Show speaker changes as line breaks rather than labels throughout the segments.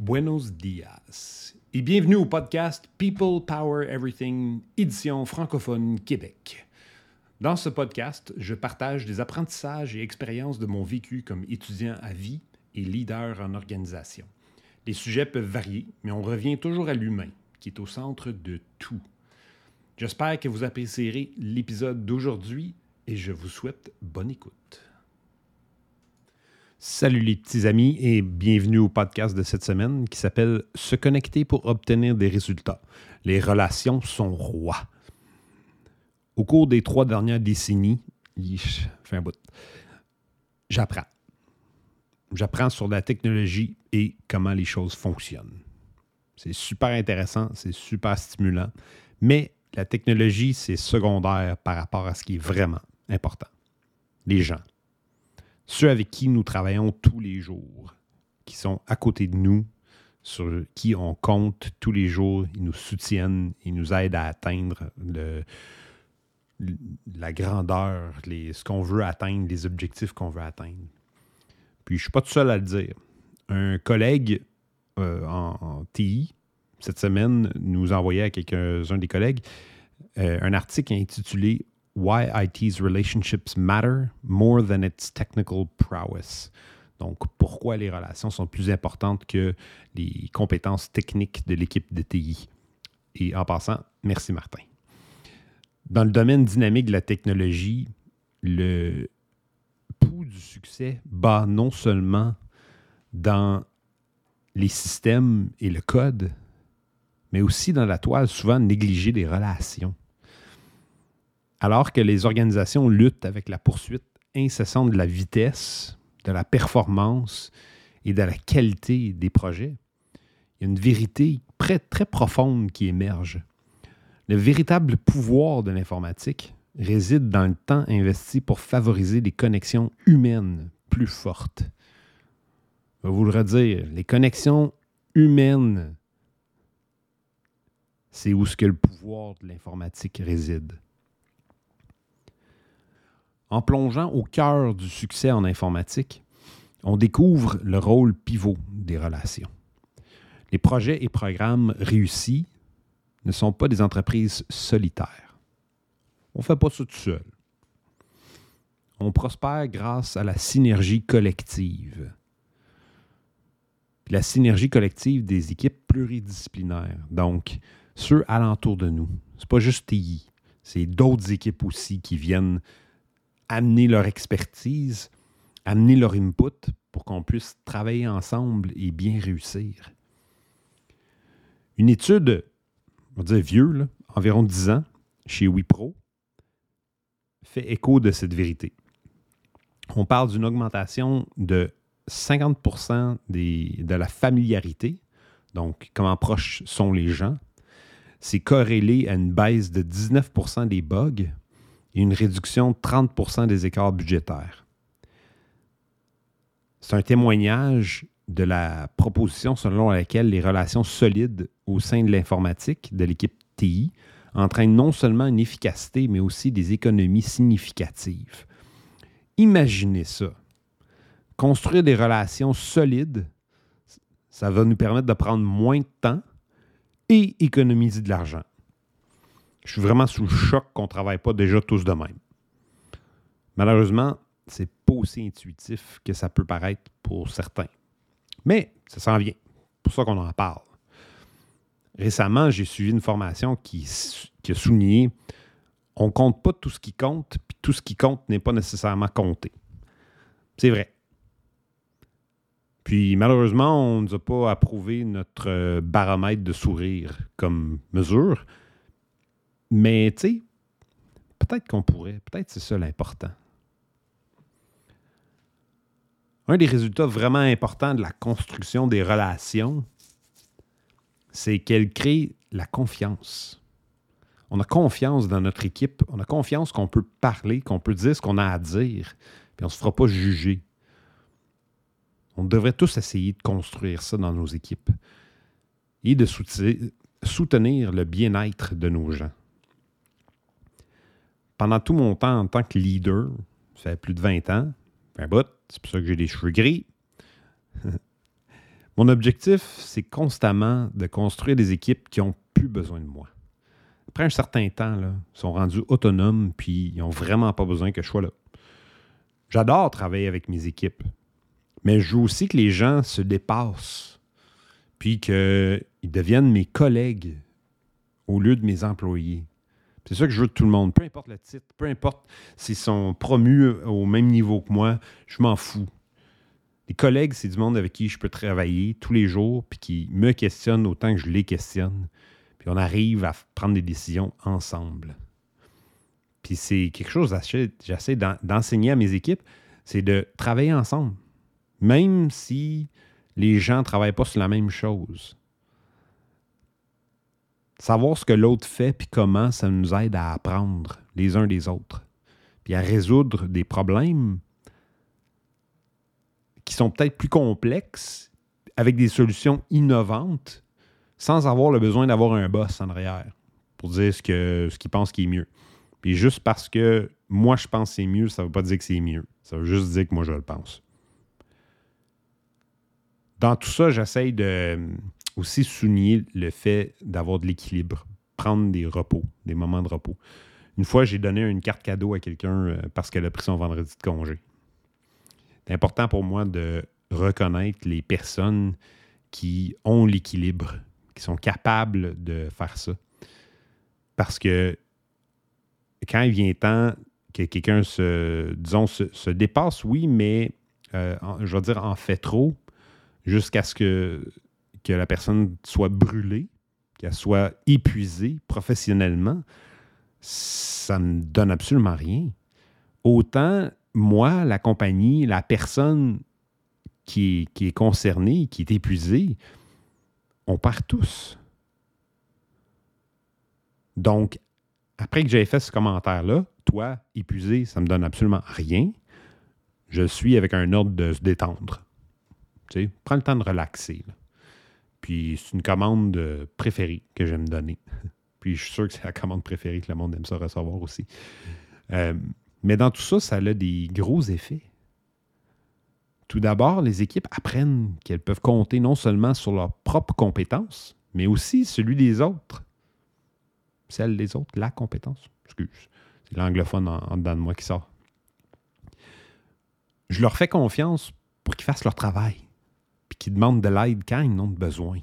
Buenos dias et bienvenue au podcast People Power Everything, édition francophone Québec. Dans ce podcast, je partage des apprentissages et expériences de mon vécu comme étudiant à vie et leader en organisation. Les sujets peuvent varier, mais on revient toujours à l'humain, qui est au centre de tout. J'espère que vous apprécierez l'épisode d'aujourd'hui et je vous souhaite bonne écoute. Salut les petits amis et bienvenue au podcast de cette semaine qui s'appelle Se connecter pour obtenir des résultats. Les relations sont rois. Au cours des trois dernières décennies, j'apprends. J'apprends sur la technologie et comment les choses fonctionnent. C'est super intéressant, c'est super stimulant, mais la technologie, c'est secondaire par rapport à ce qui est vraiment important. Les gens ceux avec qui nous travaillons tous les jours, qui sont à côté de nous, sur qui on compte tous les jours, ils nous soutiennent, ils nous aident à atteindre la grandeur, ce qu'on veut atteindre, les objectifs qu'on veut atteindre. Puis je ne suis pas tout seul à le dire. Un collègue euh, en, TI, cette semaine, nous envoyait à quelqu'un des collègues euh, un article intitulé Why IT's Relationships Matter More Than Its Technical Prowess. Donc, pourquoi les relations sont plus importantes que les compétences techniques de l'équipe de TI. Et en passant, merci Martin. Dans le domaine dynamique de la technologie, le pouls du succès bat non seulement dans les systèmes et le code, mais aussi dans la toile souvent négligée des relations. Alors que les organisations luttent avec la poursuite incessante de la vitesse, de la performance et de la qualité des projets, il y a une vérité très, très profonde qui émerge. Le véritable pouvoir de l'informatique réside dans le temps investi pour favoriser des connexions humaines plus fortes. Je vais vous le redire, les connexions humaines, c'est où ce que le pouvoir de l'informatique réside. En plongeant au cœur du succès en informatique, on découvre le rôle pivot des relations. Les projets et programmes réussis ne sont pas des entreprises solitaires. On ne fait pas ça tout seul. On prospère grâce à la synergie collective. La synergie collective des équipes pluridisciplinaires, donc ceux alentour de nous. Ce n'est pas juste TI, c'est d'autres équipes aussi qui viennent amener leur expertise, amener leur input pour qu'on puisse travailler ensemble et bien réussir. Une étude, on va dire vieux, environ 10 ans, chez Wipro, fait écho de cette vérité. On parle d'une augmentation de 50% de la familiarité, donc comment proches sont les gens. C'est corrélé à une baisse de 19% des bugs et une réduction de 30% des écarts budgétaires. C'est un témoignage de la proposition selon laquelle les relations solides au sein de l'informatique de l'équipe TI entraînent non seulement une efficacité, mais aussi des économies significatives. Imaginez ça. Construire des relations solides, ça va nous permettre de prendre moins de temps et économiser de l'argent. Je suis vraiment sous le choc qu'on ne travaille pas déjà tous de même. Malheureusement, c'est pas aussi intuitif que ça peut paraître pour certains. Mais ça s'en vient. C'est pour ça qu'on en parle. Récemment, j'ai suivi une formation qui, a souligné on ne compte pas tout ce qui compte, puis tout ce qui compte n'est pas nécessairement compté. C'est vrai. Puis malheureusement, on ne nous a pas approuvé notre baromètre de sourire comme mesure, mais tu sais, peut-être qu'on pourrait, peut-être c'est ça l'important. Un des résultats vraiment importants de la construction des relations, c'est qu'elle crée la confiance. On a confiance dans notre équipe, on a confiance qu'on peut parler, qu'on peut dire ce qu'on a à dire, puis on ne se fera pas juger. On devrait tous essayer de construire ça dans nos équipes et de soutenir le bien-être de nos gens pendant tout mon temps en tant que leader, ça fait plus de 20 ans, c'est pour ça que j'ai des cheveux gris. Mon objectif, c'est constamment de construire des équipes qui n'ont plus besoin de moi. Après un certain temps, là, ils sont rendus autonomes, puis ils n'ont vraiment pas besoin que je sois là. J'adore travailler avec mes équipes, mais je veux aussi que les gens se dépassent, puis qu'ils deviennent mes collègues au lieu de mes employés. C'est ça que je veux de tout le monde. Peu importe le titre, peu importe s'ils sont promus au même niveau que moi, je m'en fous. Les collègues, c'est du monde avec qui je peux travailler tous les jours, puis qui me questionnent autant que je les questionne. Puis on arrive à prendre des décisions ensemble. Puis c'est quelque chose que j'essaie d'enseigner à mes équipes, c'est de travailler ensemble. Même si les gens ne travaillent pas sur la même chose. Savoir ce que l'autre fait puis comment, ça nous aide à apprendre les uns des autres. Puis à résoudre des problèmes qui sont peut-être plus complexes avec des solutions innovantes sans avoir le besoin d'avoir un boss en arrière pour dire ce qu'il ce qu'il pense qui est mieux. Puis juste parce que moi je pense que c'est mieux, ça ne veut pas dire que c'est mieux. Ça veut juste dire que moi je le pense. Dans tout ça, j'essaye de aussi souligner le fait d'avoir de l'équilibre, prendre des repos, des moments de repos. Une fois, j'ai donné une carte cadeau à quelqu'un euh, parce qu'elle a pris son vendredi de congé. C'est important pour moi de reconnaître les personnes qui ont l'équilibre, qui sont capables de faire ça. Parce que quand il vient temps que quelqu'un se, disons, se, dépasse, oui, mais euh, je veux dire, en fait trop, jusqu'à ce que que la personne soit brûlée, qu'elle soit épuisée professionnellement, ça ne me donne absolument rien. Autant, moi, la compagnie, la personne qui est, concernée, qui est épuisée, on part tous. Donc, après que j'ai fait ce commentaire-là, toi, épuisé, ça ne me donne absolument rien. Je suis avec un ordre de se détendre. Tu sais, prends le temps de relaxer. C'est une commande euh, préférée que j'aime donner. Puis je suis sûr que c'est la commande préférée que le monde aime ça recevoir aussi. Euh, mais dans tout ça, ça a des gros effets. Tout d'abord, les équipes apprennent qu'elles peuvent compter non seulement sur leurs propres compétences, mais aussi celui des autres. Celle des autres, la compétence. Excuse, c'est l'anglophone en, en dedans de moi qui sort. Je leur fais confiance pour qu'ils fassent leur travail qui demandent de l'aide quand ils en ont besoin.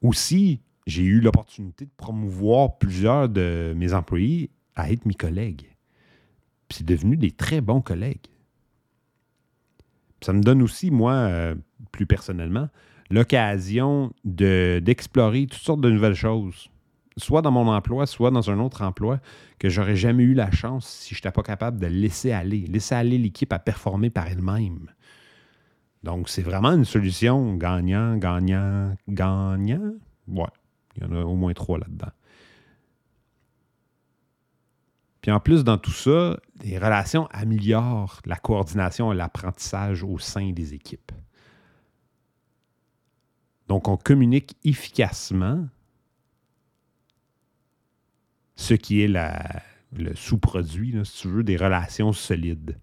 Aussi, j'ai eu l'opportunité de promouvoir plusieurs de mes employés à être mes collègues. c'est devenu des très bons collègues. ça me donne aussi, moi, euh, plus personnellement, l'occasion d'explorer toutes sortes de nouvelles choses, soit dans mon emploi, soit dans un autre emploi, que j'aurais jamais eu la chance si je n'étais pas capable de laisser aller, laisser aller l'équipe à performer par elle-même. Donc, c'est vraiment une solution gagnant, gagnant, gagnant? Ouais, il y en a au moins trois là-dedans. Puis en plus, dans tout ça, les relations améliorent la coordination et l'apprentissage au sein des équipes. Donc, on communique efficacement ce qui est le sous-produit, si tu veux, des relations solides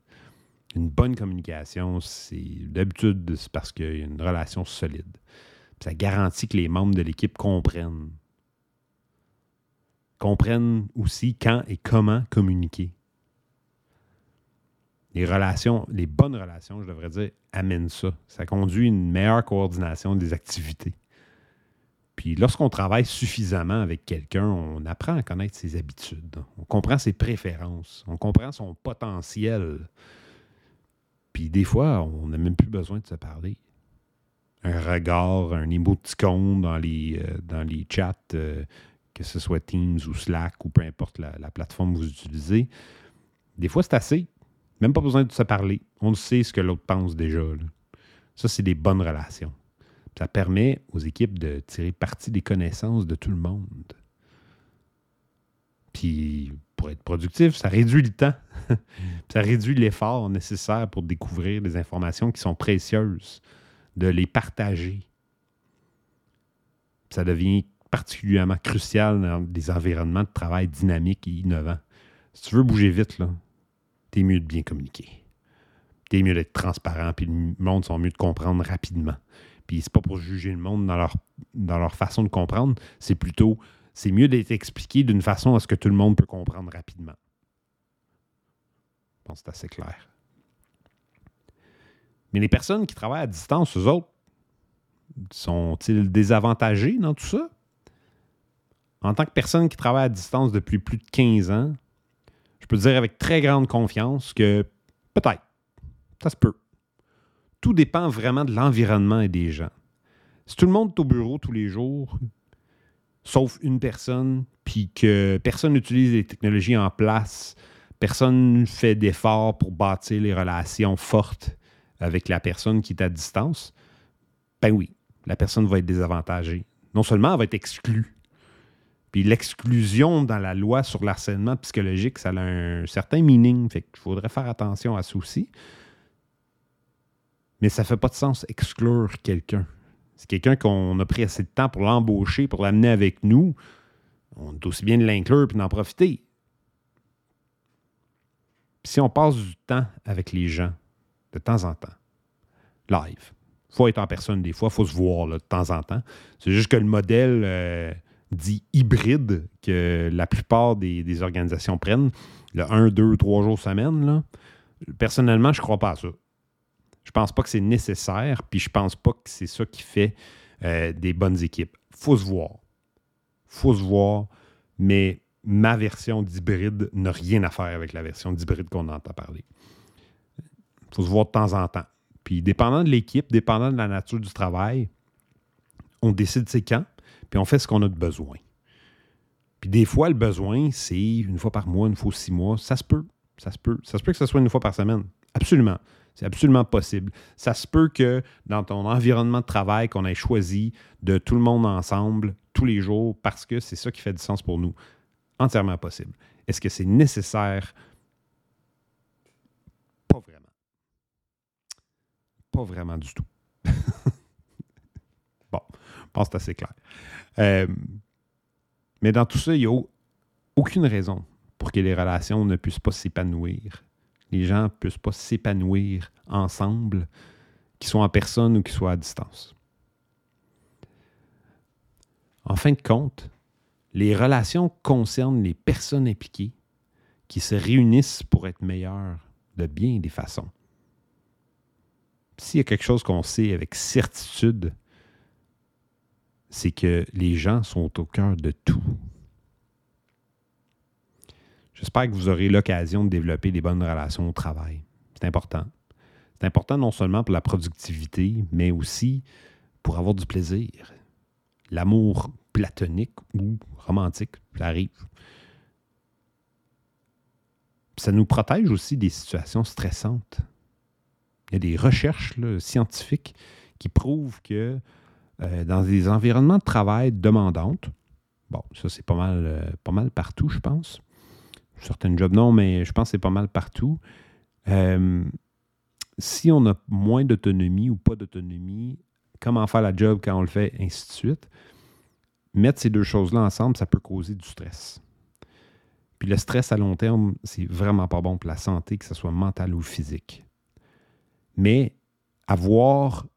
une bonne communication, c'est d'habitude, c'est parce qu'il y a une relation solide. ça garantit que les membres de l'équipe comprennent. Comprennent aussi quand et comment communiquer. Les relations, les bonnes relations, je devrais dire, amènent ça. Ça conduit une meilleure coordination des activités. Puis lorsqu'on travaille suffisamment avec quelqu'un, on apprend à connaître ses habitudes. On comprend ses préférences. On comprend son potentiel. Puis des fois, on n'a même plus besoin de se parler. Un regard, un émoticône dans les, euh, chats, euh, que ce soit Teams ou Slack ou peu importe la, plateforme que vous utilisez, des fois, c'est assez. Même pas besoin de se parler. On sait ce que l'autre pense déjà. Ça, c'est des bonnes relations. Ça permet aux équipes de tirer parti des connaissances de tout le monde. Puis pour être productif, ça réduit le temps. ça réduit l'effort nécessaire pour découvrir des informations qui sont précieuses, de les partager. Ça devient particulièrement crucial dans des environnements de travail dynamiques et innovants. Si tu veux bouger vite, là, t'es mieux de bien communiquer. Est mieux d'être transparent, puis le monde sont mieux de comprendre rapidement. Puis c'est pas pour juger le monde dans leur, dans leur façon de comprendre, c'est plutôt, c'est mieux d'être expliqué d'une façon à ce que tout le monde peut comprendre rapidement. Je pense que c'est assez clair. Mais les personnes qui travaillent à distance, eux autres, sont-ils désavantagés dans tout ça? En tant que personne qui travaille à distance depuis plus de 15 ans, je peux dire avec très grande confiance que peut-être, ça se peut. Tout dépend vraiment de l'environnement et des gens. Si tout le monde est au bureau tous les jours, sauf une personne, puis que personne n'utilise les technologies en place, personne ne fait d'efforts pour bâtir les relations fortes avec la personne qui est à distance, ben oui, la personne va être désavantagée. Non seulement elle va être exclue, puis l'exclusion dans la loi sur l'harcèlement psychologique, ça a un certain meaning, fait qu'il faudrait faire attention à ça aussi. Mais ça ne fait pas de sens exclure quelqu'un. C'est quelqu'un qu'on a pris assez de temps pour l'embaucher, pour l'amener avec nous. On est aussi bien de l'inclure puis d'en profiter. si on passe du temps avec les gens, de temps en temps, live, faut être en personne des fois, faut se voir de temps en temps. C'est juste que le modèle euh, dit hybride que la plupart des, organisations prennent, le 1, 2, 3 jours semaine, personnellement, je ne crois pas à ça. Je pense pas que c'est nécessaire, puis je pense pas que c'est ça qui fait euh, des bonnes équipes. faut se voir. faut se voir, mais ma version d'hybride n'a rien à faire avec la version d'hybride qu'on entend parler. faut se voir de temps en temps. Puis, dépendant de l'équipe, dépendant de la nature du travail, on décide c'est quand, puis on fait ce qu'on a de besoin. Puis des fois, le besoin, c'est une fois par mois, une fois six mois. Ça se peut. Ça se peut. Ça se peut que ce soit une fois par semaine. Absolument. C'est absolument possible. Ça se peut que dans ton environnement de travail, qu'on ait choisi de tout le monde ensemble, tous les jours, parce que c'est ça qui fait du sens pour nous. Entièrement possible. Est-ce que c'est nécessaire? Pas vraiment. Pas vraiment du tout. bon, je pense que c'est assez clair. Euh, mais dans tout ça, il n'y a aucune raison pour que les relations ne puissent pas s'épanouir. Les gens ne puissent pas s'épanouir ensemble, qu'ils soient en personne ou qu'ils soient à distance. En fin de compte, les relations concernent les personnes impliquées qui se réunissent pour être meilleures de bien des façons s'il y a quelque chose qu'on sait avec certitude, c'est que les gens sont au cœur de tout. J'espère que vous aurez l'occasion de développer des bonnes relations au travail. C'est important. C'est important non seulement pour la productivité, mais aussi pour avoir du plaisir. L'amour platonique ou romantique, ça arrive. Ça nous protège aussi des situations stressantes. Il y a des recherches scientifiques qui prouvent que euh, dans des environnements de travail demandantes, bon, ça c'est pas mal, euh, pas mal partout, je pense. Certains jobs non, mais je pense que c'est pas mal partout. Euh, si on a moins d'autonomie ou pas d'autonomie, comment faire la job quand on le fait, ainsi de suite? Mettre ces deux choses-là ensemble, ça peut causer du stress. Puis le stress à long terme, c'est vraiment pas bon pour la santé, que ce soit mentale ou physique mais avoir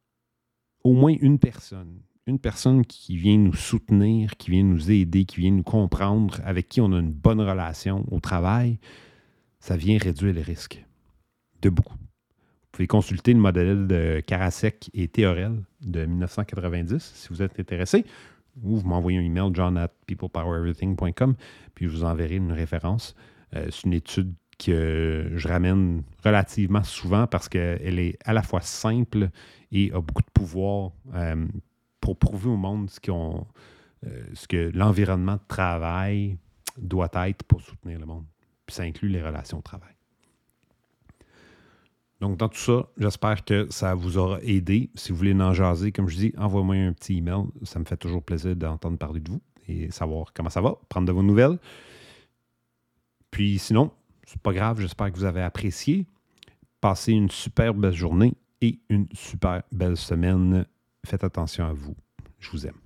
au moins une personne, une personne qui vient nous soutenir, qui vient nous aider, qui vient nous comprendre, avec qui on a une bonne relation au travail, ça vient réduire les risques de beaucoup. Vous pouvez consulter le modèle de Karasek et Théorel de 1990 si vous êtes intéressé, ou vous m'envoyez un email john at peoplepowereverything.com, puis je vous enverrai une référence. Euh, c'est une étude que je ramène relativement souvent parce qu'elle est à la fois simple et a beaucoup de pouvoir euh, pour prouver au monde ce, euh, ce que l'environnement de travail doit être pour soutenir le monde. Puis ça inclut les relations de travail. Donc, dans tout ça, j'espère que ça vous aura aidé. Si vous voulez en jaser, comme je dis, envoyez-moi un petit email. Ça me fait toujours plaisir d'entendre parler de vous et savoir comment ça va, prendre de vos nouvelles. Puis sinon, c'est pas grave, j'espère que vous avez apprécié. Passez une super belle journée et une super belle semaine. Faites attention à vous. Je vous aime.